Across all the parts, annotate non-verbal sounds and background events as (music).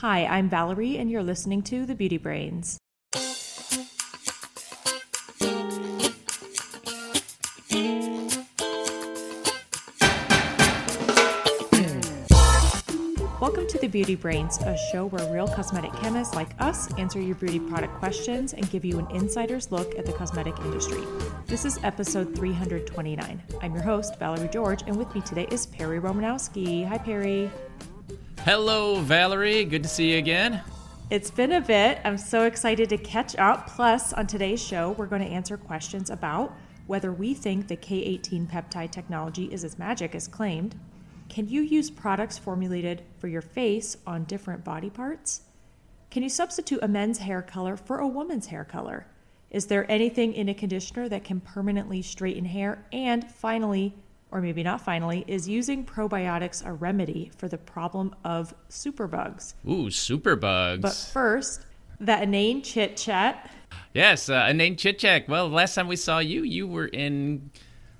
Hi, I'm Valerie, and you're listening to The Beauty Brains. Welcome to The Beauty Brains, a show where real cosmetic chemists like us answer your beauty product questions and give you an insider's look at the cosmetic industry. This is episode 329. I'm your host, Valerie George, and with me today is Perry Romanowski. Hi, Perry. Hello, Valerie. Good to see you again. It's been a bit. I'm so excited to catch up. Plus, on today's show, we're going to answer questions about whether we think the K18 peptide technology is as magic as claimed. Can you use products formulated for your face on different body parts? Can you substitute a men's hair color for a woman's hair color? Is there anything in a conditioner that can permanently straighten hair? And finally, or maybe not finally, is using probiotics a remedy for the problem of superbugs? Ooh, superbugs. But first, that inane chit chat. Yes, uh, inane chit chat. Well, last time we saw you, you were in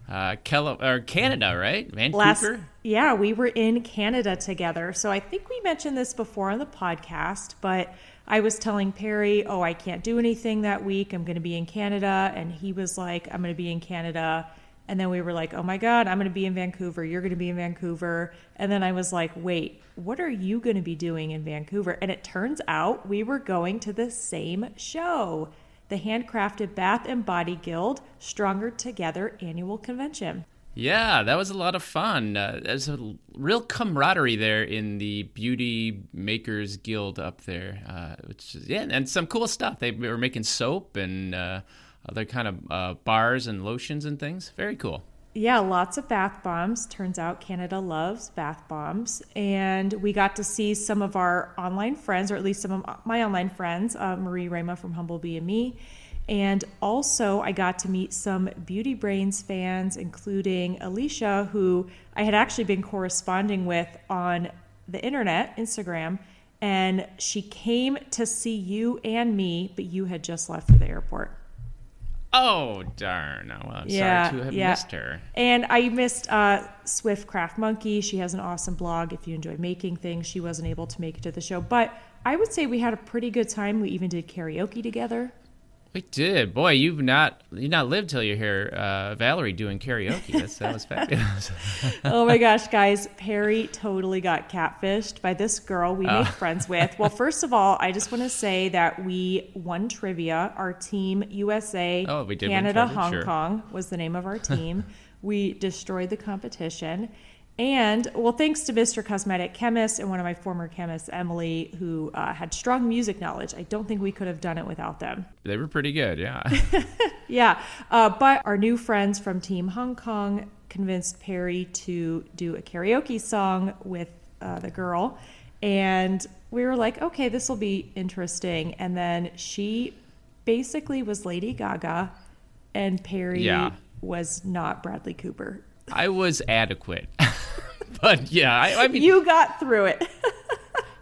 uh, or Canada, right? Vancouver. Last, yeah, we were in Canada together. So I think we mentioned this before on the podcast, but I was telling Perry, "Oh, I can't do anything that week. I'm going to be in Canada," and he was like, "I'm going to be in Canada." And then we were like, oh my God, I'm going to be in Vancouver. You're going to be in Vancouver. And then I was like, wait, what are you going to be doing in Vancouver? And it turns out we were going to the same show the Handcrafted Bath and Body Guild Stronger Together annual convention. Yeah, that was a lot of fun. Uh, there's a real camaraderie there in the Beauty Makers Guild up there, uh, which is, yeah, and some cool stuff. They were making soap and uh, other kind of uh, bars and lotions and things. Very cool. Yeah, lots of bath bombs. Turns out Canada loves bath bombs. And we got to see some of our online friends, or at least some of my online friends, uh, Marie Rayma from Humble Bee and me. And also, I got to meet some Beauty Brains fans, including Alicia, who I had actually been corresponding with on the internet, Instagram. And she came to see you and me, but you had just left for the airport. Oh darn! Oh, Well, I'm yeah, sorry to have yeah. missed her. And I missed uh, Swift Crafty Monkey. She has an awesome blog. If you enjoy making things, she wasn't able to make it to the show, but I would say we had a pretty good time. We even did karaoke together. We did, boy. You've not you not lived till you hear uh, Valerie doing karaoke. That's, that was (laughs) fabulous. oh my gosh, guys! Perry totally got catfished by this girl we made uh. friends with. Well, first of all, I just want to say that we won trivia. Our team USA, oh, we did Canada, Hong sure. Kong was the name of our team. we destroyed the competition. And well, thanks to Mr. Cosmetic Chemist and one of my former chemists, Emily, who uh, had strong music knowledge. I don't think we could have done it without them. They were pretty good, yeah. (laughs) yeah. Uh, but our new friends from Team Hong Kong convinced Perry to do a karaoke song with uh, the girl. And we were like, okay, this will be interesting. And then she basically was Lady Gaga, and Perry yeah. was not Bradley Cooper. I was adequate. (laughs) but yeah, I, I mean, you got through it.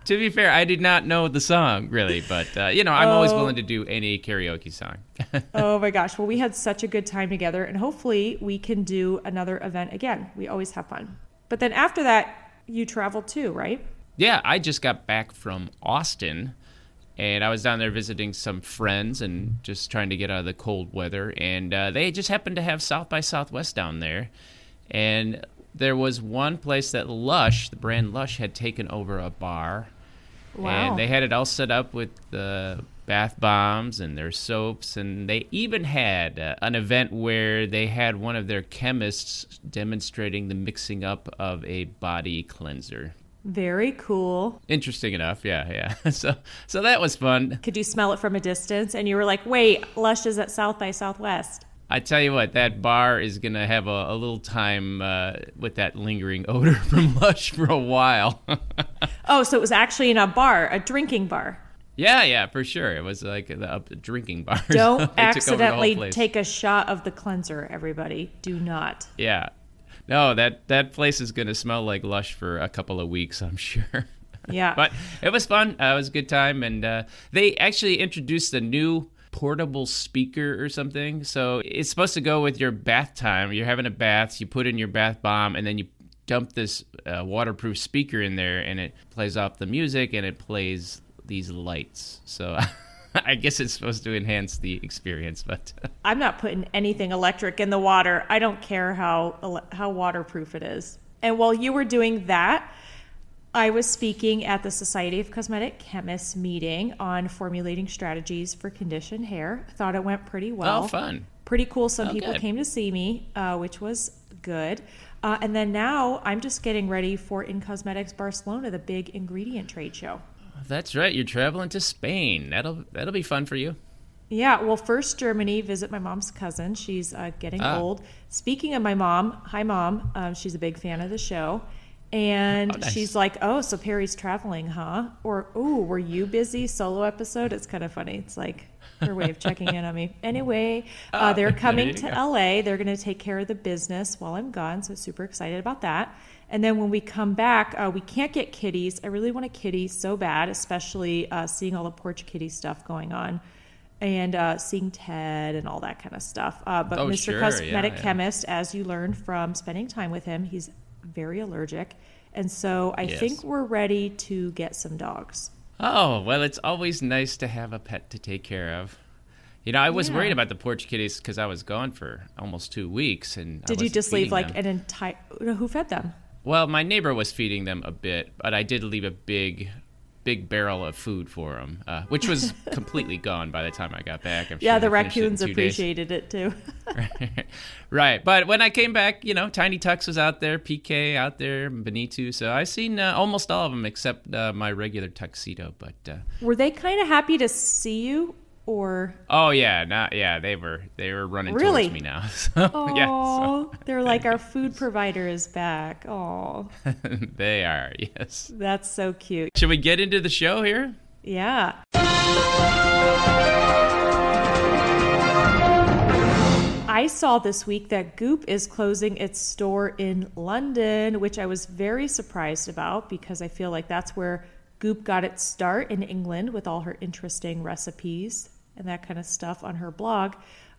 to be fair, I did not know the song really, but uh, you know, I'm oh. always willing to do any karaoke song. (laughs) oh my gosh! Well, we had such a good time together, and hopefully, we can do another event again. We always have fun. But then after that, you traveled too, right? Yeah, I just got back from Austin. And I was down there visiting some friends and just trying to get out of the cold weather. And uh, they just happened to have South by Southwest down there. And there was one place that Lush, the brand Lush, had taken over a bar. Wow. And they had it all set up with the bath bombs and their soaps. And they even had uh, an event where they had one of their chemists demonstrating the mixing up of a body cleanser. Very cool. Interesting enough, yeah, yeah. (laughs) so, so that was fun. Could you smell it from a distance? And you were like, "Wait, Lush is at South by Southwest." I tell you what, that bar is gonna have a, a little time uh, with that lingering (laughs) odor from Lush for a while. (laughs) oh, so it was actually in a bar, a drinking bar. Yeah, yeah, for sure. It was like a, a drinking bar. (laughs) Don't accidentally take a shot of the cleanser, everybody. Do not. Yeah, no that that place is gonna smell like Lush for a couple of weeks, I'm sure. Yeah, but it was fun. Uh, it was a good time, and uh, they actually introduced a new portable speaker or something. So it's supposed to go with your bath time. You're having a bath, you put in your bath bomb, and then you dump this uh, waterproof speaker in there, and it plays off the music, and it plays these lights. So. (laughs) I guess it's supposed to enhance the experience, but (laughs) I'm not putting anything electric in the water. I don't care how how waterproof it is. And while you were doing that, I was speaking at the Society of Cosmetic Chemists meeting on formulating strategies for conditioned hair. Thought it went pretty well. Oh, fun. Pretty cool. Some oh, people good. came to see me, uh, which was good. Uh, and then now I'm just getting ready for In Cosmetics Barcelona, the big ingredient trade show. That's right. You're traveling to Spain. That'll that'll be fun for you. Yeah, well, first Germany, visit my mom's cousin. She's uh, getting ah. old. Speaking of my mom, hi mom. Um, she's a big fan of the show, and oh, nice. she's like, "Oh, so Perry's traveling, huh?" Or, "Oh, were you busy solo episode?" It's kind of funny. It's like her way of checking in on me. (laughs) Anyway, uh, they're coming to go. LA. They're going to take care of the business while I'm gone, so super excited about that. And then when we come back, uh, we can't get kitties. I really want a kitty so bad, especially uh, seeing all the porch kitty stuff going on and uh, seeing Ted and all that kind of stuff. Uh, but oh, Mr. Sure. Cosmetic yeah, yeah. Chemist, as you learned from spending time with him, he's very allergic. And so I yes. think we're ready to get some dogs. Oh, well, it's always nice to have a pet to take care of. You know, I was Yeah. worried about the porch kitties because I was gone for almost two weeks, and I Did you just leave like them. an entire? Who fed them? Well, my neighbor was feeding them a bit, but I did leave a big, big barrel of food for them, uh, which was (laughs) completely gone by the time I got back. I'm Yeah, sure the they it in raccoons two days. appreciated it too. (laughs) right, but when I came back, you know, Tiny Tux was out there, PK out there, Benito. So I've seen uh, almost all of them except uh, my regular tuxedo. But uh, Were they kind of happy to see you, or? oh yeah, not yeah, they were they were running Really? towards me now. (laughs) So, Oh, yeah, so they're like our (laughs) food provider is back. Oh, (laughs) they are. Yes. that's so cute. Should we get into the show here? Yeah. I saw this week that Goop is closing its store in London, which I was very surprised about because I feel like that's where Goop got its start in England with all her interesting recipes and that kind of stuff on her blog.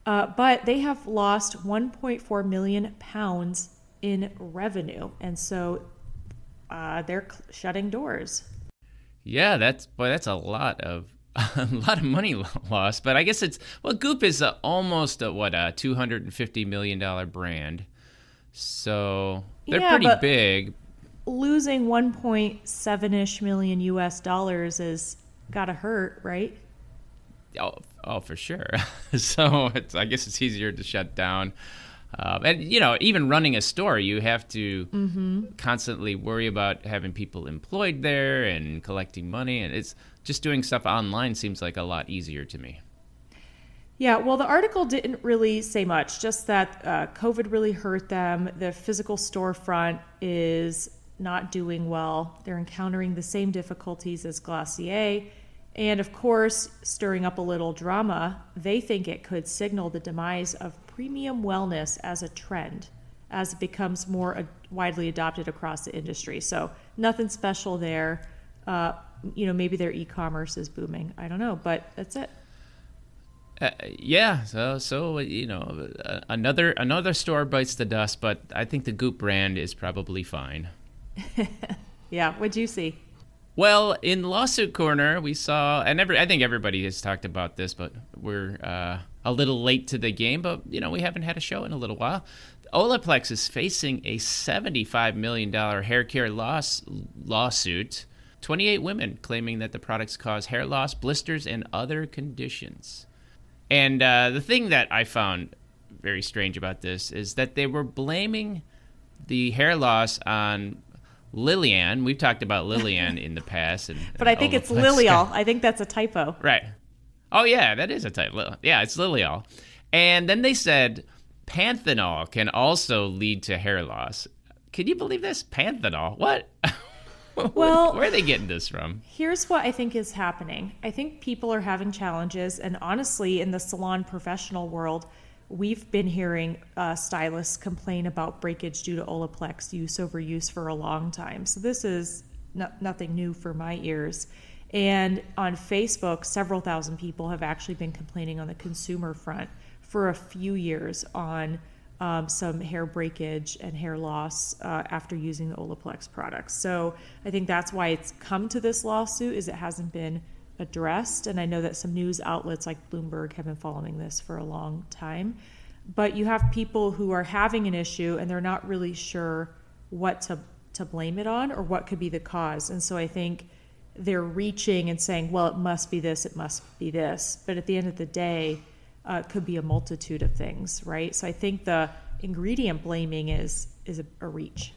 Uh, but they have lost 1.4 million pounds in revenue, and so uh, they're cl- shutting doors. Yeah, that's boy, that's a lot of (laughs) a lot of money (laughs) lost. But I guess it's well, Goop is a, almost a what a two hundred and fifty million dollar brand, so they're Yeah, pretty big. losing 1.7 ish million US dollars is gotta hurt, right? Oh, oh, for sure. (laughs) so it's, I guess it's easier to shut down. Um, and you know, even running a store, you have to Mm-hmm. constantly worry about having people employed there and collecting money, and it's just doing stuff online seems like a lot easier to me. Yeah, well, the article didn't really say much, just that uh, COVID really hurt them. The physical storefront is not doing well. They're encountering the same difficulties as Glossier. And of course, stirring up a little drama, they think it could signal the demise of premium wellness as a trend as it becomes more widely adopted across the industry. So, nothing special there. Uh, you know, maybe their e commerce is booming. I don't know, but that's it. Uh, yeah, so so you know, uh, another another store bites the dust, but I think the Goop brand is probably fine. (laughs) Yeah, what'd you see? Well, in lawsuit corner, we saw, and every, I think everybody has talked about this, but we're uh, a little late to the game. But you know, we haven't had a show in a little while. Olaplex is facing a seventy-five million dollar hair care loss lawsuit. Twenty-eight women claiming that the products cause hair loss, blisters, and other conditions. And uh, the thing that I found very strange about this is that they were blaming the hair loss on Lilian. We've talked about Lillian in the past, and But I think it's. Lilial. I think that's a typo. Right. Oh yeah, that is a typo. Yeah, it's Lilial. And then they said panthenol can also lead to hair loss. Can you believe this? Panthenol? What? (laughs) Well- where are they getting this from? Here's what I think is happening. I think people are having challenges, and honestly, in the salon professional world, we've been hearing uh, stylists complain about breakage due to Olaplex use over use for a long time. So this is no- nothing new for my ears. And on Facebook, several thousand people have actually been complaining on the consumer front for a few years on um, some hair breakage and hair loss uh, after using the Olaplex products. So I think that's why it's come to this lawsuit is it hasn't been addressed. And I know that some news outlets like Bloomberg have been following this for a long time. But you have people who are having an issue and they're not really sure what to to blame it on or what could be the cause. And so I think they're reaching and saying, well, it must be this, it must be this. But at the end of the day, uh, it could be a multitude of things, right? So I think the ingredient blaming is is a, a reach.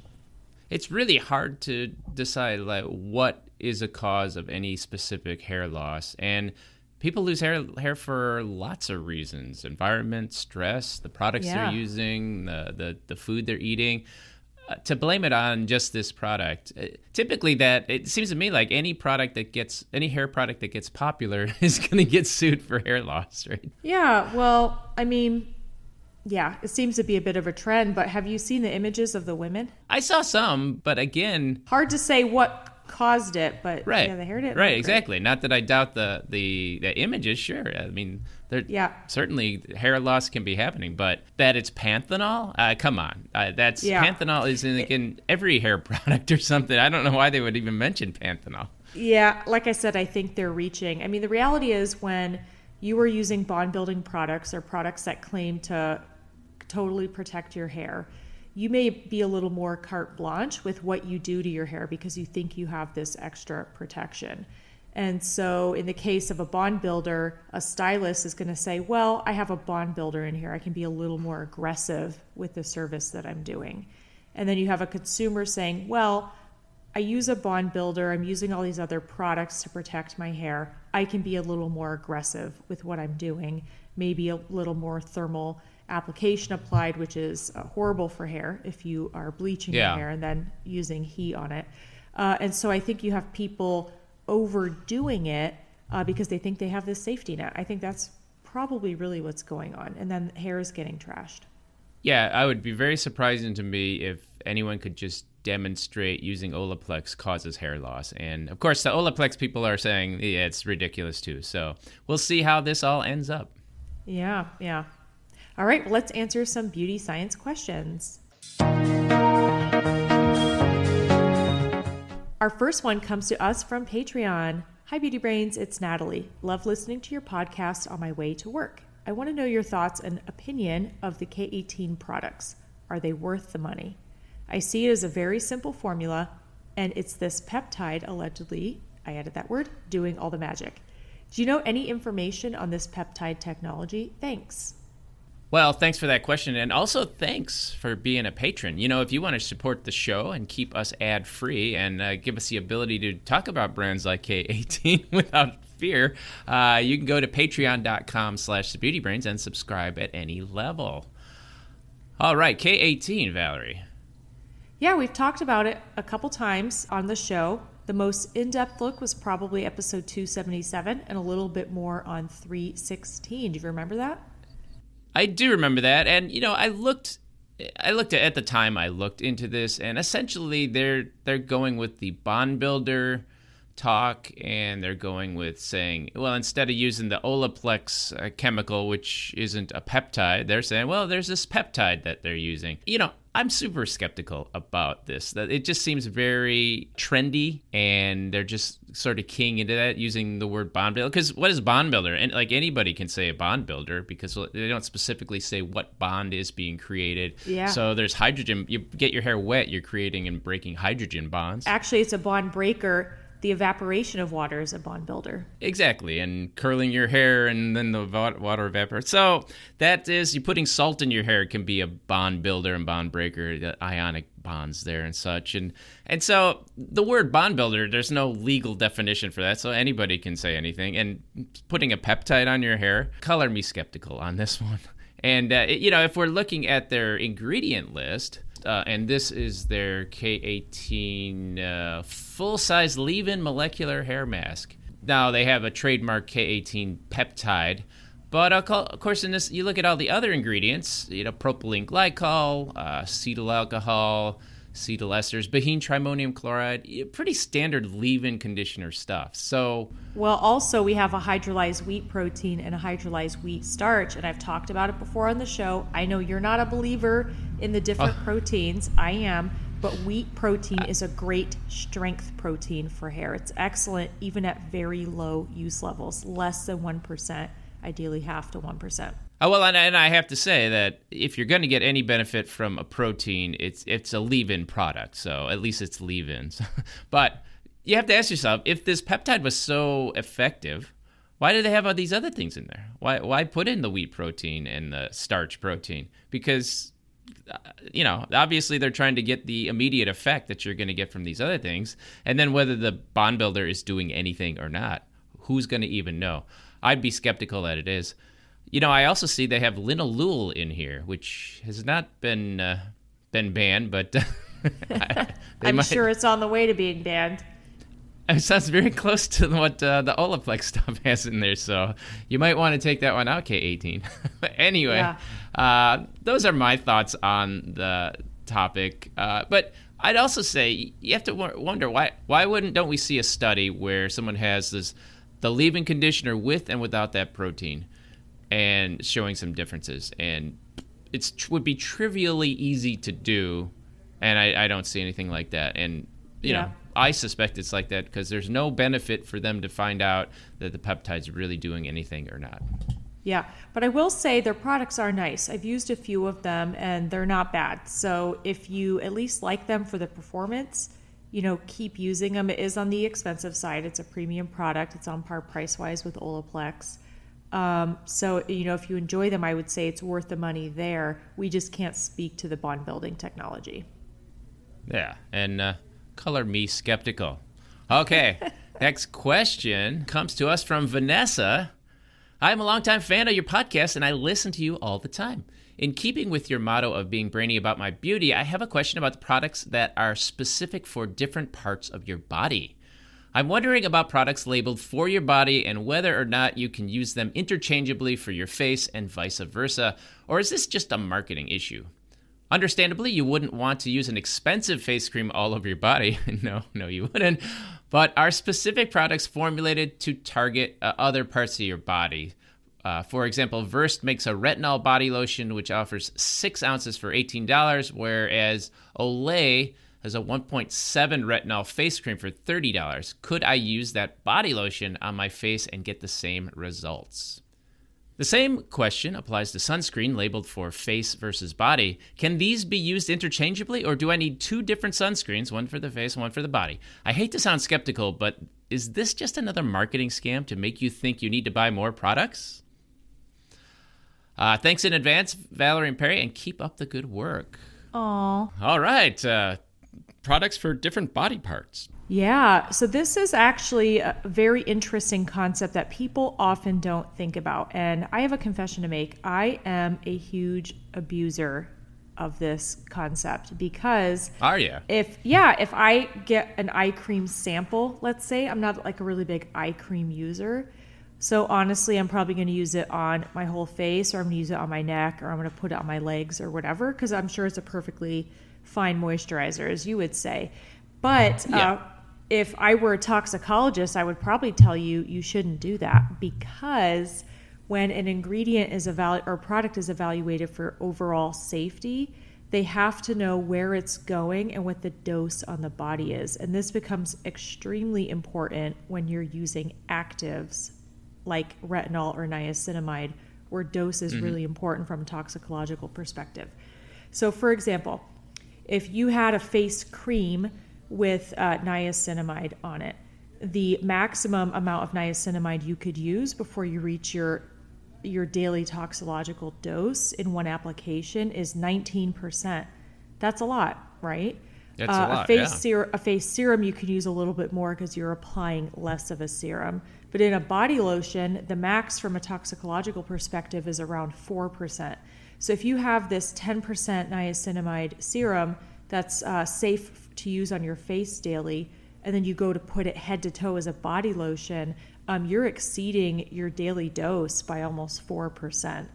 It's really hard to decide like what is a cause of any specific hair loss, and people lose hair hair for lots of reasons: environment, stress, the products yeah. they're using, the, the the food they're eating. Uh, to blame it on just this product, uh, typically that it seems to me like any product that gets any hair product that gets popular (laughs) is going to get sued for hair loss, right? Yeah. Well, I mean, yeah, it seems to be a bit of a trend. But have you seen the images of the women? I saw some, but again, hard to say what caused it, but right, yeah, the hair did. Right, exactly. Not that I doubt the the the images. Sure, I mean there, yeah. Certainly, hair loss can be happening, but that it's panthenol? Uh, come on. Uh, that's yeah. panthenol is in, in every hair (laughs) product or something. I don't know why they would even mention panthenol. Yeah, like I said, I think they're reaching. I mean, the reality is when you are using bond building products or products that claim to totally protect your hair, you may be a little more carte blanche with what you do to your hair because you think you have this extra protection. And so, in the case of a bond builder, a stylist is going to say, Well, I have a bond builder in here. I can be a little more aggressive with the service that I'm doing. And then you have a consumer saying, Well, I use a bond builder. I'm using all these other products to protect my hair. I can be a little more aggressive with what I'm doing, maybe a little more thermal application applied, which is uh, horrible for hair if you are bleaching yeah. your hair and then using heat on it. Uh, and so I think you have people overdoing it uh, because they think they have this safety net. I think that's probably really what's going on. And then hair is getting trashed. Yeah, I would be very surprising to me if anyone could just demonstrate using Olaplex causes hair loss. And of course, the Olaplex people are saying, yeah, it's ridiculous too. So we'll see how this all ends up. Yeah, yeah. All right, well, let's answer some beauty science questions. Our first one comes to us from Patreon. Hi, Beauty Brains, it's Natalie. Love listening to your podcast on my way to work. I want to know your thoughts and opinion of the K18 products. Are they worth the money? I see it as a very simple formula, and it's this peptide, allegedly, I added that word, doing all the magic. Do you know any information on this peptide technology? Thanks. Well, thanks for that question. And also, thanks for being a patron. You know, if you want to support the show and keep us ad free and uh, give us the ability to talk about brands like K18 (laughs) without fear, uh, you can go to patreon.com slash the thebeautybrains and subscribe at any level. All right, K18, Valerie. Yeah, we've talked about it a couple times on the show. The most in depth look was probably episode 277 and a little bit more on 316. Do you remember that? I do remember that, and you know, I looked, I looked at, at the time I looked into this, and essentially they're they're going with the bond builder talk, and they're going with saying, well, instead of using the Olaplex uh, chemical, which isn't a peptide, they're saying, well, there's this peptide that they're using. You know, I'm super skeptical about this. That it just seems very trendy, and they're just sort of keying into that using the word bond builder. Because what is bond builder? And like anybody can say a bond builder because they don't specifically say what bond is being created. Yeah. So there's hydrogen. You get your hair wet, you're creating and breaking hydrogen bonds. Actually, it's a bond breaker the evaporation of water is a bond builder. Exactly, and curling your hair and then the water evaporates. So that is, you putting salt in your hair can be a bond builder and bond breaker, the ionic bonds there and such. And and so the word bond builder, there's no legal definition for that, so anybody can say anything. And putting a peptide on your hair, color me skeptical on this (laughs) one. And uh, you know, if we're looking at their ingredient list uh, and this is their K18 uh, full size leave in molecular hair mask. Now they have a trademark K18 peptide. But uh, of course, in this, you look at all the other ingredients. You know, propylene glycol, uh, cetyl alcohol, cetyl esters, behentrimonium chloride, pretty standard leave-in conditioner stuff. So, well, also we have a hydrolyzed wheat protein and a hydrolyzed wheat starch, and I've talked about it before on the show. I know you're not a believer in the different uh, proteins. I am, but wheat protein is a great strength protein for hair. It's excellent even at very low use levels, less than 1%, ideally half to 1%. Oh, well, and, and I have to say that if you're going to get any benefit from a protein, it's it's a leave-in product. So at least it's leave-ins. (laughs) but you have to ask yourself, if this peptide was so effective, why do they have all these other things in there? Why why put in the wheat protein and the starch protein? Because uh, you know, obviously they're trying to get the immediate effect that you're going to get from these other things, and then whether the bond builder is doing anything or not, who's going to even know? I'd be skeptical that it is. You know, I also see they have linalool in here, which has not been uh, been banned, but (laughs) I'm might... sure it's on the way to being banned. It sounds very close to what uh, the Olaplex (laughs) stuff has in there, so you might want to take that one out, K18. but (laughs) anyway, yeah. uh, those are my thoughts on the topic. Uh, but I'd also say you have to wonder why why wouldn't don't we see a study where someone has this the leave-in conditioner with and without that protein? And showing some differences. And it would be trivially easy to do, and I, I don't see anything like that. And you yeah. know, I suspect it's like that because there's no benefit for them to find out that the peptide's really doing anything or not. Yeah, but I will say their products are nice. I've used a few of them and they're not bad. So if you at least like them for the performance, you know, keep using them. It is on the expensive side. It's a premium product. It's on par price wise with Olaplex. Um, so, you know, if you enjoy them, I would say it's worth the money there. We just can't speak to the bond building technology. Yeah, and uh, color me skeptical. Okay, (laughs) next question comes to us from Vanessa. I'm a longtime fan of your podcast and I listen to you all the time. In keeping with your motto of being brainy about my beauty, I have a question about the products that are specific for different parts of your body. I'm wondering about products labeled for your body and whether or not you can use them interchangeably for your face and vice versa, or is this just a marketing issue? Understandably, you wouldn't want to use an expensive face cream all over your body. (laughs) no, no, you wouldn't. But are specific products formulated to target uh, other parts of your body? Uh, for example, Versed makes a retinol body lotion which offers six ounces for $18, whereas Olay has a 1.7 retinol face cream for $30. Could I use that body lotion on my face and get the same results? The same question applies to sunscreen labeled for face versus body. Can these be used interchangeably, or do I need two different sunscreens, one for the face and one for the body? I hate to sound skeptical, but is this just another marketing scam to make you think you need to buy more products? Uh, thanks in advance, Valerie and Perry, and keep up the good work. Aw. All right. Uh, products for different body parts. Yeah, so this is actually a very interesting concept that people often don't think about. And I have a confession to make. I am a huge abuser of this concept because are you if yeah if i get an eye cream sample let's say i'm not like a really big eye cream user so honestly i'm probably going to use it on my whole face or i'm going to use it on my neck or i'm going to put it on my legs or whatever because i'm sure it's a perfectly fine moisturizer, as you would say. But yeah. uh, if I were a toxicologist, I would probably tell you you shouldn't do that because when an ingredient is evaluated or product is evaluated for overall safety, they have to know where it's going and what the dose on the body is. And this becomes extremely important when you're using actives like retinol or niacinamide, where dose is mm-hmm. really important from a toxicological perspective. So, for example, if you had a face cream with uh, niacinamide on it, the maximum amount of niacinamide you could use before you reach your your daily toxicological dose in one application is 19%. That's a lot, right? That's uh, a lot. A face, yeah. ser- a face serum you can use a little bit more because you're applying less of a serum. But in a body lotion, the max from a toxicological perspective is around 4%. So if you have this 10% niacinamide serum that's uh, safe to use on your face daily, and then you go to put it head to toe as a body lotion, um, you're exceeding your daily dose by almost 4%.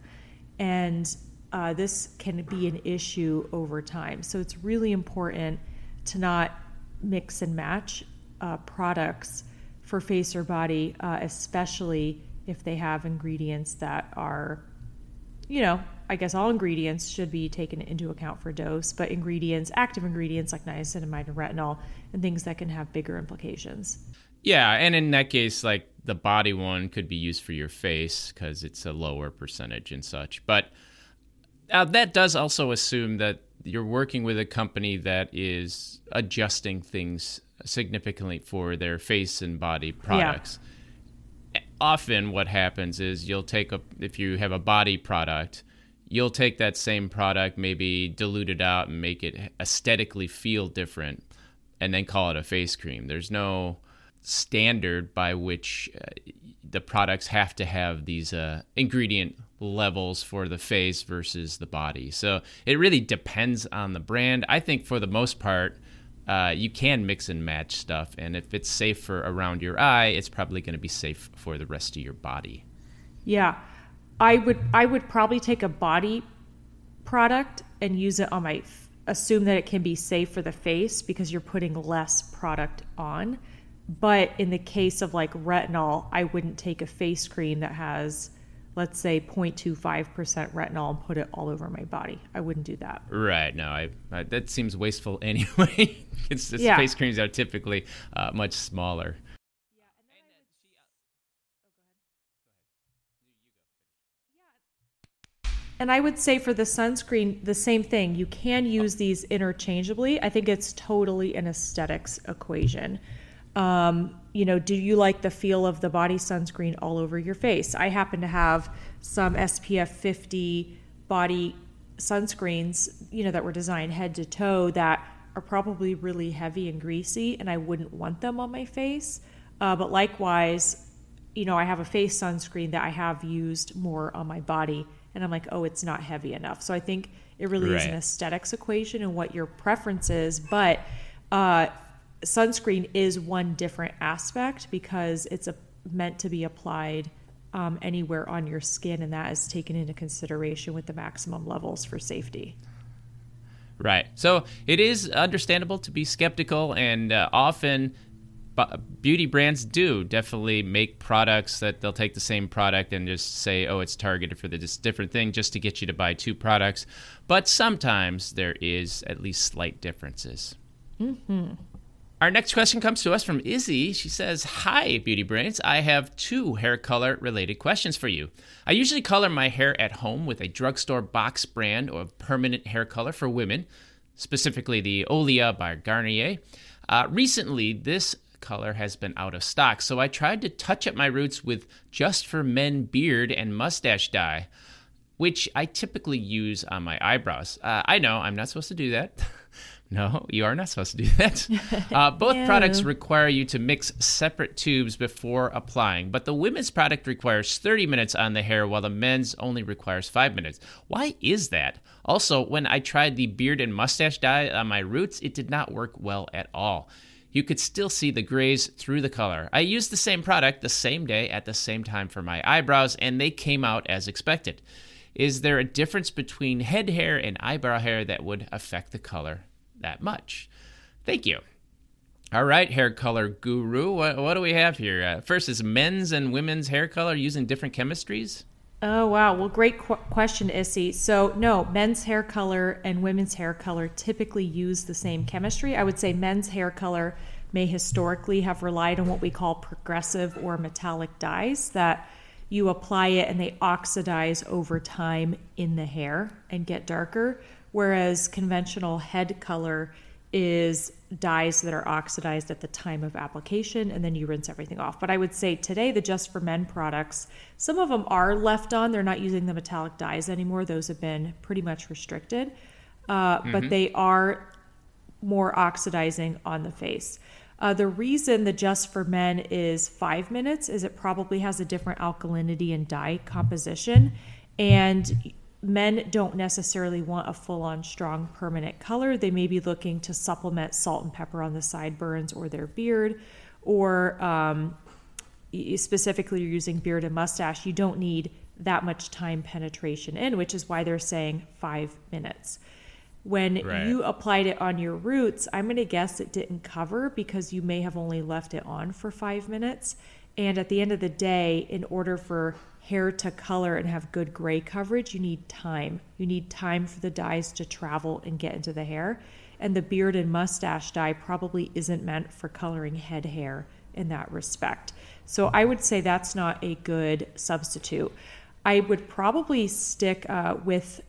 And uh, this can be an issue over time. So it's really important to not mix and match uh, products for face or body, uh, especially if they have ingredients that are, you know, I guess all ingredients should be taken into account for dose, but ingredients, active ingredients like niacinamide and retinol, and things that can have bigger implications. Yeah, and in that case, like the body one could be used for your face because it's a lower percentage and such. But uh, that does also assume that you're working with a company that is adjusting things significantly for their face and body products. Yeah. Often, what happens is you'll take a if you have a body product, you'll take that same product, maybe dilute it out and make it aesthetically feel different, and then call it a face cream. There's no standard by which uh, the products have to have these uh, ingredient levels for the face versus the body. So it really depends on the brand. I think for the most part, uh, you can mix and match stuff, and if it's safe for around your eye, it's probably going to be safe for the rest of your body. Yeah, I would I would probably take a body product and use it on my assume that it can be safe for the face because you're putting less product on. But in the case of like retinol, I wouldn't take a face cream that has let's say 0.25% retinol and put it all over my body. I wouldn't do that. Right. No, I, I that seems wasteful (laughs) anyway. it's just yeah. face creams are typically uh, much smaller. And I would say for the sunscreen, the same thing. You can use these interchangeably. I think it's totally an aesthetics equation. Um, you know, do you like the feel of the body sunscreen all over your face? I happen to have some SPF 50 body sunscreens, you know, that were designed head to toe that are probably really heavy and greasy, and I wouldn't want them on my face. Uh, but likewise, you know, I have a face sunscreen that I have used more on my body and I'm like, oh, it's not heavy enough. So I think it really right. is an aesthetics equation and what your preference is. But uh, sunscreen is one different aspect because it's a, meant to be applied um, anywhere on your skin, and that is taken into consideration with the maximum levels for safety. Right. So it is understandable to be skeptical, and uh, often beauty brands do definitely make products that they'll take the same product and just say, oh, it's targeted for this different thing just to get you to buy two products. But sometimes there is at least slight differences. Mm-hmm. Our next question comes to us from Izzy. She says, Hi, Beauty Brains. I have two hair color related questions for you. I usually color my hair at home with a drugstore box brand of permanent hair color for women, specifically the Olia by Garnier. Uh, recently, this color has been out of stock, so I tried to touch up my roots with Just for Men beard and mustache dye, which I typically use on my eyebrows. Uh, I know I'm not supposed to do that. (laughs) no, you are not supposed to do that. (laughs) Uh, both products require you to mix separate tubes before applying, but the women's product requires 30 minutes on the hair while the men's only requires 5 minutes. Why is that? Also, when I tried the beard and mustache dye on my roots, it did not work well at all you could still see the grays through the color. I used the same product the same day at the same time for my eyebrows, and they came out as expected. Is there a difference between head hair and eyebrow hair that would affect the color that much? Thank you. All right, hair color guru. What, what do we have here? Uh, first is men's and women's hair color using different chemistries. Oh, wow. Well, great qu- question, Issy. So, no, men's hair color and women's hair color typically use the same chemistry. I would say men's hair color may historically have relied on what we call progressive or metallic dyes that you apply it and they oxidize over time in the hair and get darker, whereas conventional head color is dyes that are oxidized at the time of application and then you rinse everything off. But I would say today the Just for Men products, some of them are left on. They're not using the metallic dyes anymore. Those have been pretty much restricted. Uh, mm-hmm. But they are more oxidizing on the face. Uh, the reason the Just for Men is five minutes is it probably has a different alkalinity and dye composition. And men don't necessarily want a full on strong permanent color. They may be looking to supplement salt and pepper on the sideburns or their beard, or um, specifically you're using beard and mustache. You don't need that much time penetration in, which is why they're saying five minutes. When Right. you applied it on your roots, I'm going to guess it didn't cover because you may have only left it on for five minutes. And at the end of the day, in order for hair to color and have good gray coverage, you need time. You need time for the dyes to travel and get into the hair. And the beard and mustache dye probably isn't meant for coloring head hair in that respect. So I would say that's not a good substitute. I would probably stick uh, with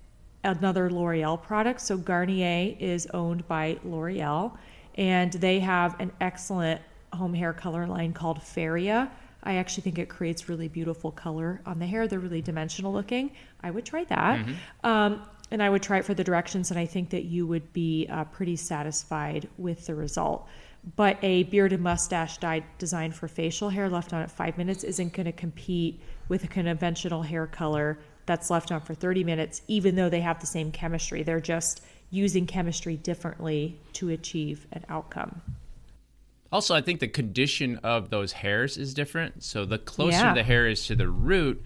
another L'Oreal product. So Garnier is owned by L'Oreal, and they have an excellent home hair color line called Feria. I actually think it creates really beautiful color on the hair. They're really dimensional looking. I would try that. Um, and I would try it for the directions, and I think that you would be uh, pretty satisfied with the result. But a beard and mustache dye designed for facial hair left on at five minutes isn't going to compete with a conventional hair color that's left on for 30 minutes, even though they have the same chemistry. They're just using chemistry differently to achieve an outcome. Also, I think the condition of those hairs is different. So the closer Yeah. the hair is to the root,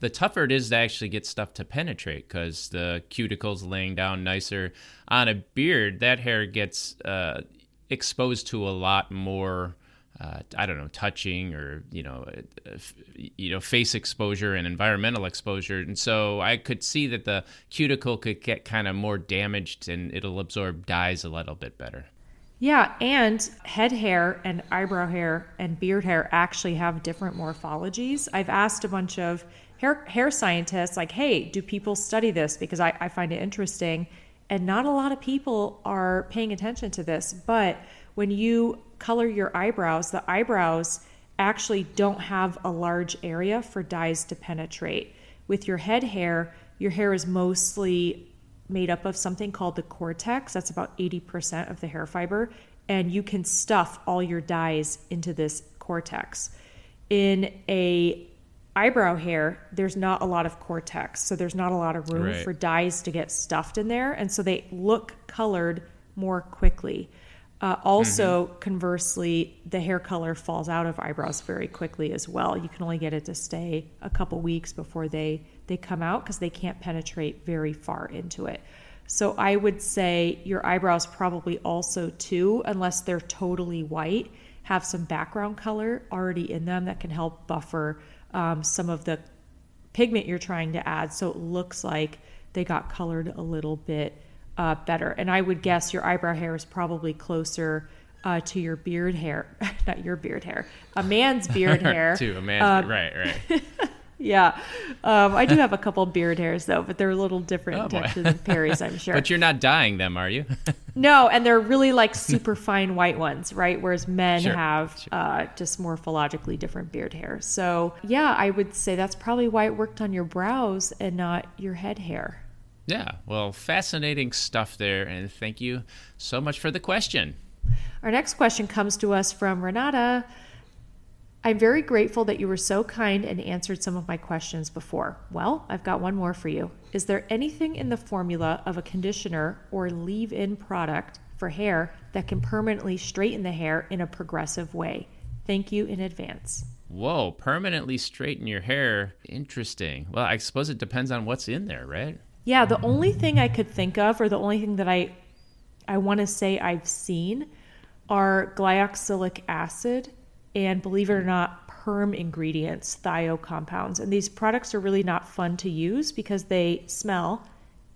the tougher it is to actually get stuff to penetrate because the cuticle's laying down nicer. On a beard, that hair gets uh, exposed to a lot more. Uh, I don't know, touching or you know, uh, you know, face exposure and environmental exposure, and so I could see that the cuticle could get kind of more damaged, and it'll absorb dyes a little bit better. Yeah, and head hair and eyebrow hair and beard hair actually have different morphologies. I've asked a bunch of hair hair scientists, like, hey, do people study this? Because I, I find it interesting. And not a lot of people are paying attention to this. But when you color your eyebrows, the eyebrows actually don't have a large area for dyes to penetrate. With your head hair, your hair is mostly made up of something called the cortex. That's about 80% of the hair fiber. And you can stuff all your dyes into this cortex. In a eyebrow hair, there's not a lot of cortex. So there's not a lot of room Right. for dyes to get stuffed in there. And so they look colored more quickly. Uh, also, conversely, the hair color falls out of eyebrows very quickly as well. You can only get it to stay a couple weeks before they they come out because they can't penetrate very far into it. So I would say your eyebrows probably also too, unless they're totally white, have some background color already in them that can help buffer um, some of the pigment you're trying to add so it looks like they got colored a little bit uh, better. And I would guess your eyebrow hair is probably closer uh, to your beard hair, (laughs) not your beard hair, a man's beard (laughs) hair. to a man's Um, right, right. (laughs) Yeah. Um, I do have a couple beard hairs though, but they're a little different Oh, boy. Than Perry's, I'm (laughs) sure. But you're not dyeing them, are you? (laughs) No, and they're really like super fine white ones, right? Whereas men Sure, have uh, just morphologically different beard hair. So, yeah, I would say that's probably why it worked on your brows and not your head hair. yeah. Well, fascinating stuff there, and thank you so much for the question. Our next question comes to us from Renata. I'm very grateful that you were so kind and answered some of my questions before. Well, I've got one more for you. Is there anything in the formula of a conditioner or leave in product for hair that can permanently straighten the hair in a progressive way? Thank you in advance. Whoa, permanently straighten your hair. Interesting. Well, I suppose it depends on what's in there, right? Yeah, the only thing I could think of, or the only thing that I, I want to say I've seen, are glyoxylic acid and, believe it or not, perm ingredients, thio compounds. And these products are really not fun to use because they smell,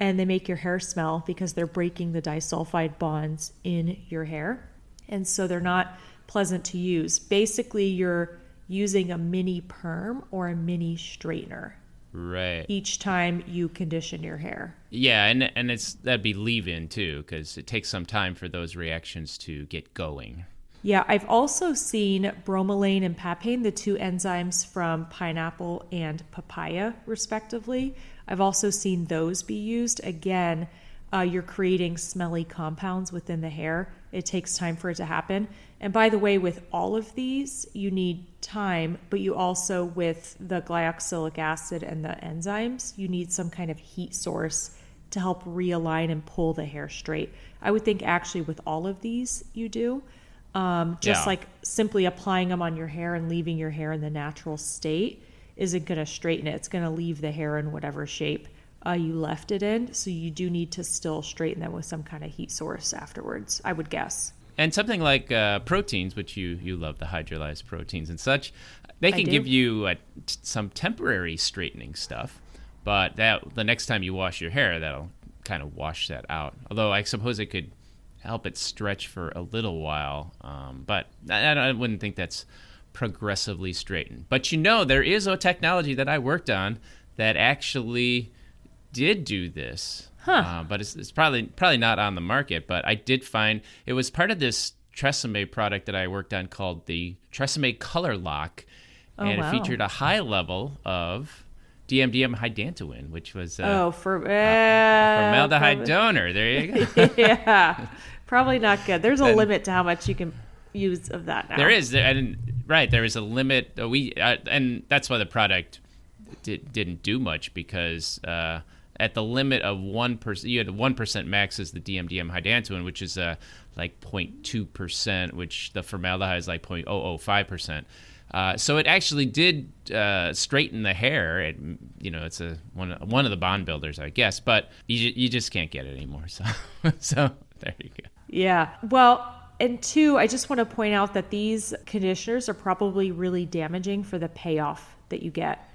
and they make your hair smell because they're breaking the disulfide bonds in your hair, and so they're not pleasant to use. Basically, you're using a mini perm or a mini straightener Right. each time you condition your hair. Yeah, and and it's that'd be leave-in too, because it takes some time for those reactions to get going. Yeah, I've also seen bromelain and papain, the two enzymes from pineapple and papaya, respectively. I've also seen those be used. Again, uh, you're creating smelly compounds within the hair. It takes time for it to happen. And by the way, with all of these, you need time, but you also, with the glyoxylic acid and the enzymes, you need some kind of heat source to help realign and pull the hair straight. I would think actually with all of these, you do. Um, just Yeah. like simply applying them on your hair and leaving your hair in the natural state isn't going to straighten it. It's going to leave the hair in whatever shape uh, you left it in. So you do need to still straighten them with some kind of heat source afterwards, I would guess. And something like uh, proteins, which you, you love, the hydrolyzed proteins and such, they can give you some temporary straightening stuff. But that the next time you wash your hair, that'll kind of wash that out. Although I suppose it could help it stretch for a little while. Um, but I, I wouldn't think that's progressively straightened. But you know, there is a technology that I worked on that actually did do this. Huh. Uh, but it's, it's probably probably not on the market. But I did find it was part of this Tresemme product that I worked on called the Tresemme Color Lock, Oh, and wow. it featured a high level of DMDM hydantoin, which was uh, Oh, for uh, formaldehyde probably- donor. There you go. (laughs) yeah, (laughs) probably not good. There's a Then- limit to how much you can use of that now. There is, and right, there is a limit. Uh, we uh, and that's why the product did, didn't do much because uh, at the limit of one percent, you had one percent max is the DMDM hydantoin, which is uh, like 02 percent, which the formaldehyde is like 0.005 percent. Uh, so it actually did uh, straighten the hair. It, you know, it's a one of, one of the bond builders, I guess, but you you just can't get it anymore. (laughs) So so there you go. Yeah. Well, and two, I just want to point out that these conditioners are probably really damaging for the payoff that you get.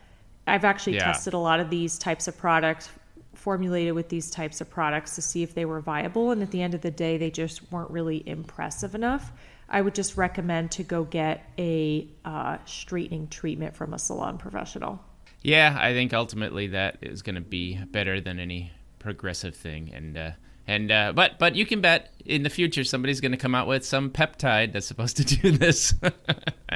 I've actually Yeah. tested a lot of these types of products, formulated with these types of products to see if they were viable. And at the end of the day, they just weren't really impressive enough. I would just recommend to go get a uh, straightening treatment from a salon professional. Yeah, I think ultimately that is going to be better than any progressive thing, and uh, and uh, but but you can bet in the future somebody's going to come out with some peptide that's supposed to do this. (laughs)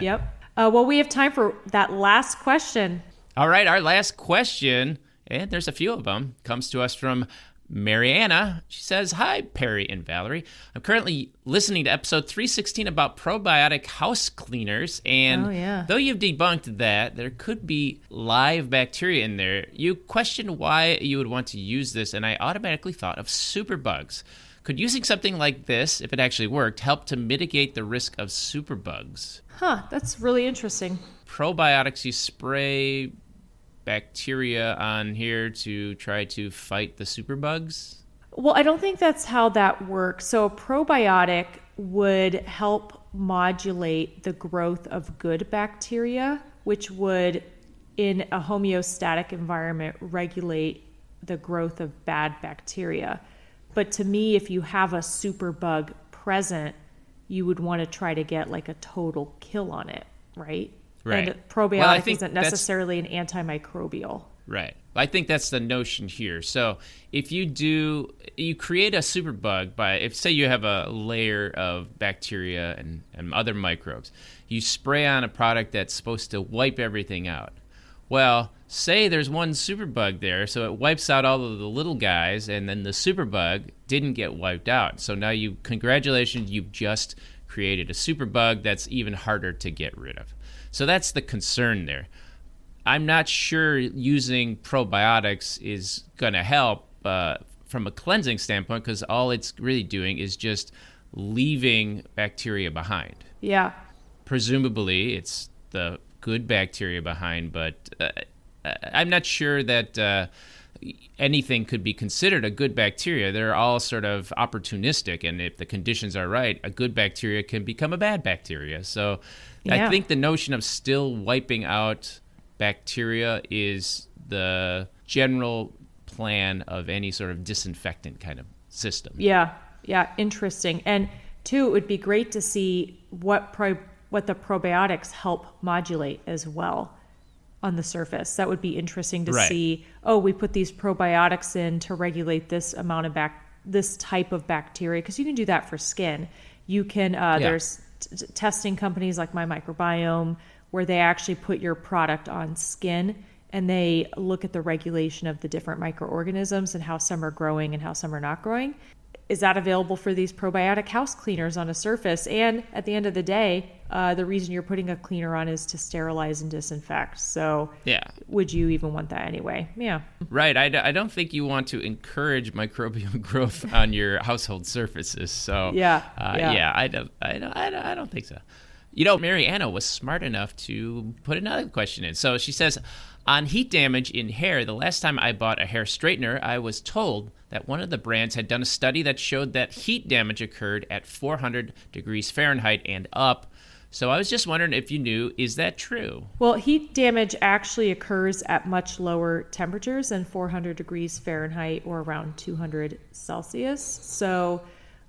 Yep. Uh, well, we have time for that last question. All right, our last question, and there's a few of them, comes to us from Mariana. She says, Hi, Perry and Valerie. I'm currently listening to episode 316 about probiotic house cleaners. And Oh, yeah. though you've debunked that there could be live bacteria in there, you questioned why you would want to use this. And I automatically thought of superbugs. Could using something like this, if it actually worked, help to mitigate the risk of superbugs? Huh, that's really interesting. probiotics you spray bacteria on here to try to fight the superbugs Well, I don't think that's how that works. So, a probiotic would help modulate the growth of good bacteria, which would, in a homeostatic environment, regulate the growth of bad bacteria. But to me, if you have a superbug present, you would want to try to get like a total kill on it, right? Right. And probiotic Well, I think isn't necessarily an antimicrobial. right. I think that's the notion here. So if you do you create a superbug by if say you have a layer of bacteria and, and other microbes you spray on a product that's supposed to wipe everything out. Well say there's one superbug there so it wipes out all of the little guys and then the superbug didn't get wiped out. So now you congratulations you've just created a superbug that's even harder to get rid of so that's the concern there I'm not sure using probiotics is going to help uh, from a cleansing standpoint because all it's really doing is just leaving bacteria behind. Yeah. Presumably, it's the good bacteria behind, but uh, I'm not sure that uh, anything could be considered a good bacteria. They're all sort of opportunistic, and if the conditions are right, a good bacteria can become a bad bacteria. So Yeah. I think the notion of still wiping out bacteria is the general plan of any sort of disinfectant kind of system. Yeah, yeah, interesting. And two, it would be great to see what pro- what the probiotics help modulate as well on the surface. That would be interesting to Right. see. Oh, we put these probiotics in to regulate this amount of bac this type of bacteria because you can do that for skin. You can uh, Yeah. there's t- t- testing companies like My Microbiome where they actually put your product on skin and they look at the regulation of the different microorganisms and how some are growing and how some are not growing. Is that available for these probiotic house cleaners on a surface? And at the end of the day, uh, the reason you're putting a cleaner on is to sterilize and disinfect. So, Yeah. would you even want that anyway? Yeah. Right. I, d- I don't think you want to encourage microbial (laughs) growth on your household surfaces. So Yeah, uh, yeah. yeah, I don't, I don't, I don't, I don't think so. You know, Mariana was smart enough to put another question in. So she says, on heat damage in hair, the last time I bought a hair straightener, I was told that one of the brands had done a study that showed that heat damage occurred at 400 degrees Fahrenheit and up. So I was just wondering if you knew, is that true? Well, heat damage actually occurs at much lower temperatures than 400 degrees Fahrenheit or around 200 Celsius. So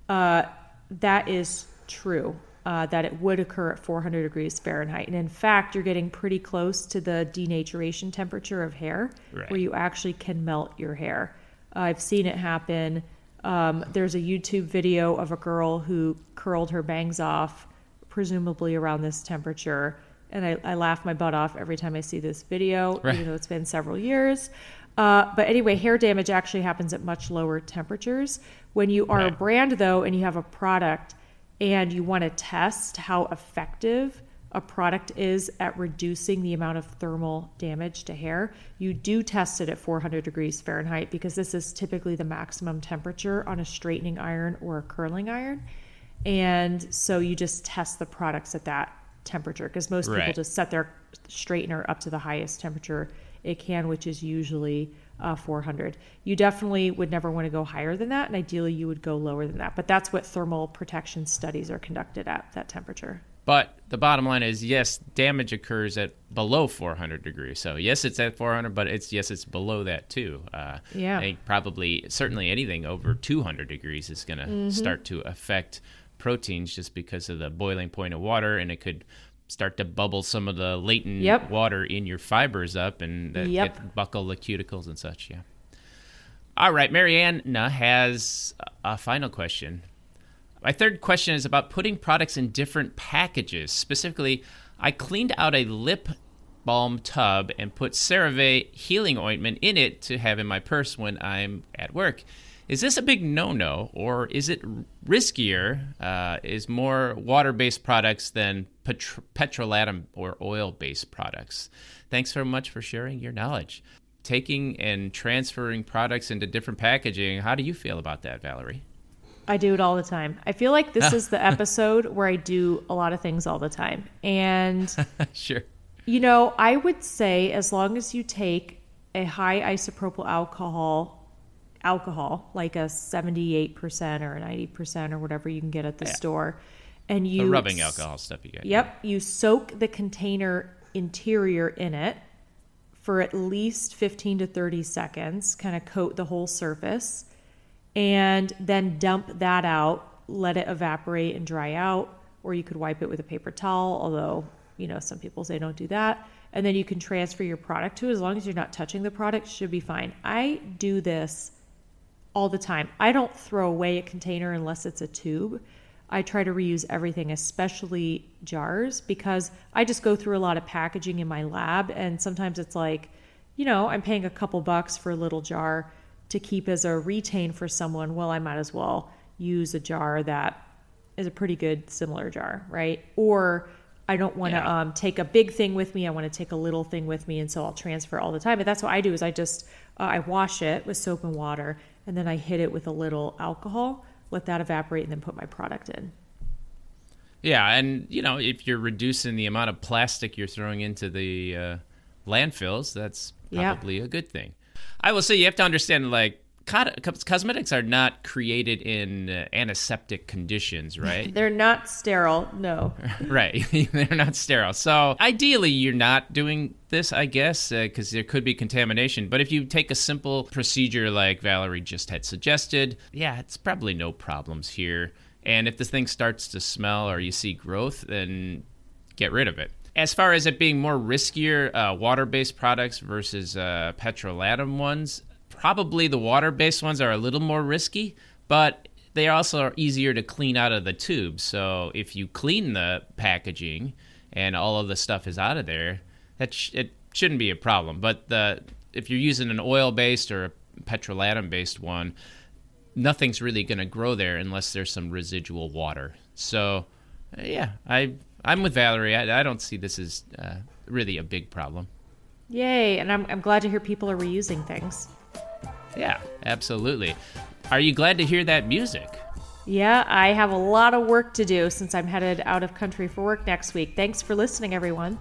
uh, that is true. Uh, that it would occur at 400 degrees Fahrenheit. And in fact, you're getting pretty close to the denaturation temperature of hair, Right. where you actually can melt your hair. I've seen it happen. Um, there's a YouTube video of a girl who curled her bangs off, presumably around this temperature. And I, I laugh my butt off every time I see this video, Right. even though it's been several years. Uh, but anyway, hair damage actually happens at much lower temperatures. When you are a brand, though, and you have a product and you want to test how effective a product is at reducing the amount of thermal damage to hair, you do test it at 400 degrees Fahrenheit because this is typically the maximum temperature on a straightening iron or a curling iron. And so you just test the products at that temperature because most people just set their straightener up to the highest temperature it can, which is usually uh, 400. You definitely would never want to go higher than that, and ideally you would go lower than that. But that's what thermal protection studies are conducted at that temperature. But the bottom line is yes, damage occurs at below 400 degrees. So yes, it's at 400, but it's yes, it's below that too. Uh, Yeah. I think probably certainly anything over 200 degrees is going to Mm-hmm. start to affect proteins just because of the boiling point of water, and it could start to bubble some of the latent Yep. water in your fibers up and that Yep. get buckle the cuticles and such. Yeah. All right, Marianne has a final question. My third question is about putting products in different packages. Specifically, I cleaned out a lip balm tub and put CeraVe healing ointment in it to have in my purse when I'm at work. Is this a big no-no, or is it riskier? Uh, is more water-based products than petro- petrolatum or oil-based products? Thanks so much for sharing your knowledge. Taking and transferring products into different packaging. How do you feel about that, Valerie? I do it all the time. I feel like this (laughs) is the episode where I do a lot of things all the time. And (laughs) sure. You know, I would say as long as you take a high isopropyl alcohol alcohol, like a 78% or a 90% or whatever you can get at the Yeah. store, and The you rubbing alcohol stuff you get. Yep, you soak the container interior in it for at least 15 to 30 seconds, kind of coat the whole surface, and then dump that out, let it evaporate and dry out, or you could wipe it with a paper towel, although, you know, some people say don't do that. And then you can transfer your product to as long as you're not touching the product, should be fine. I do this all the time. I don't throw away a container unless it's a tube. I try to reuse everything, especially jars, because I just go through a lot of packaging in my lab. And sometimes it's like, you know, I'm paying a couple bucks for a little jar to keep as a retain for someone. Well, I might as well use a jar that is a pretty good similar jar, right? Or I don't want to Yeah. um, take a big thing with me. I want to take a little thing with me, and so I'll transfer all the time. But that's what I do: is I just uh, I wash it with soap and water, and then I hit it with a little alcohol, let that evaporate, and then put my product in. Yeah, and you know, if you're reducing the amount of plastic you're throwing into the uh, landfills, that's Yeah. probably a good thing. I will say you have to understand, like, cosmetics are not created in uh, antiseptic conditions, right? (laughs) They're not sterile, no. (laughs) right. (laughs) They're not sterile. So ideally, you're not doing this, I guess, because there could be contamination. But if you take a simple procedure like Valerie just had suggested, yeah, it's probably no problems here. And if this thing starts to smell or you see growth, then get rid of it. As far as it being more riskier, uh, water-based products versus uh, petrolatum ones, probably the water-based ones are a little more risky, but they also are easier to clean out of the tube. So if you clean the packaging and all of the stuff is out of there, that sh- it shouldn't be a problem. But the if you're using an oil-based or a petrolatum-based one, nothing's really going to grow there unless there's some residual water. So, yeah, I I'm with Valerie. I, I don't see this as uh, really a big problem. Yay! And I'm I'm glad to hear people are reusing things. Yeah, absolutely. Are you glad to hear that music? Yeah, I have a lot of work to do since I'm headed out of country for work next week. Thanks for listening, everyone.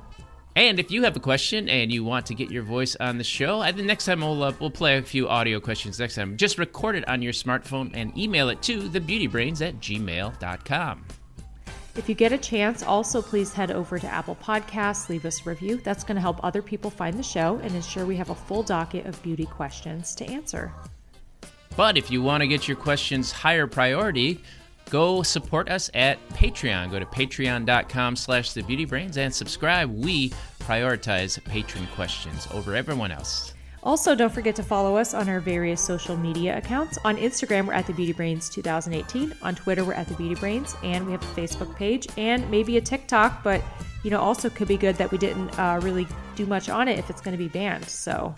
And if you have a question and you want to get your voice on the show, I think next time we'll uh, we'll play a few audio questions next time. Just record it on your smartphone and email it to thebeautybrains at gmail.com. If you get a chance, also please head over to Apple Podcasts, leave us a review. That's going to help other people find the show and ensure we have a full docket of beauty questions to answer. But if you want to get your questions higher priority, go support us at Patreon. Go to patreon.com slash thebeautybrains and subscribe. We prioritize patron questions over everyone else. Also, don't forget to follow us on our various social media accounts. On Instagram, we're at the Beauty Brains 2018. On Twitter, we're at the Beauty Brains, and we have a Facebook page and maybe a TikTok. But you know, also could be good that we didn't uh, really do much on it if it's going to be banned. So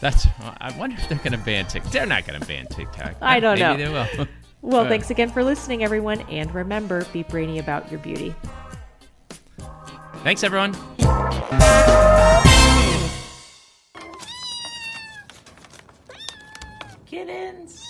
that's. I wonder if they're going to ban TikTok. They're not going to ban TikTok. I don't Maybe know. They will. (laughs) Well, Uh, thanks again for listening, everyone, and remember, be brainy about your beauty. Thanks, everyone. (laughs) Kittens.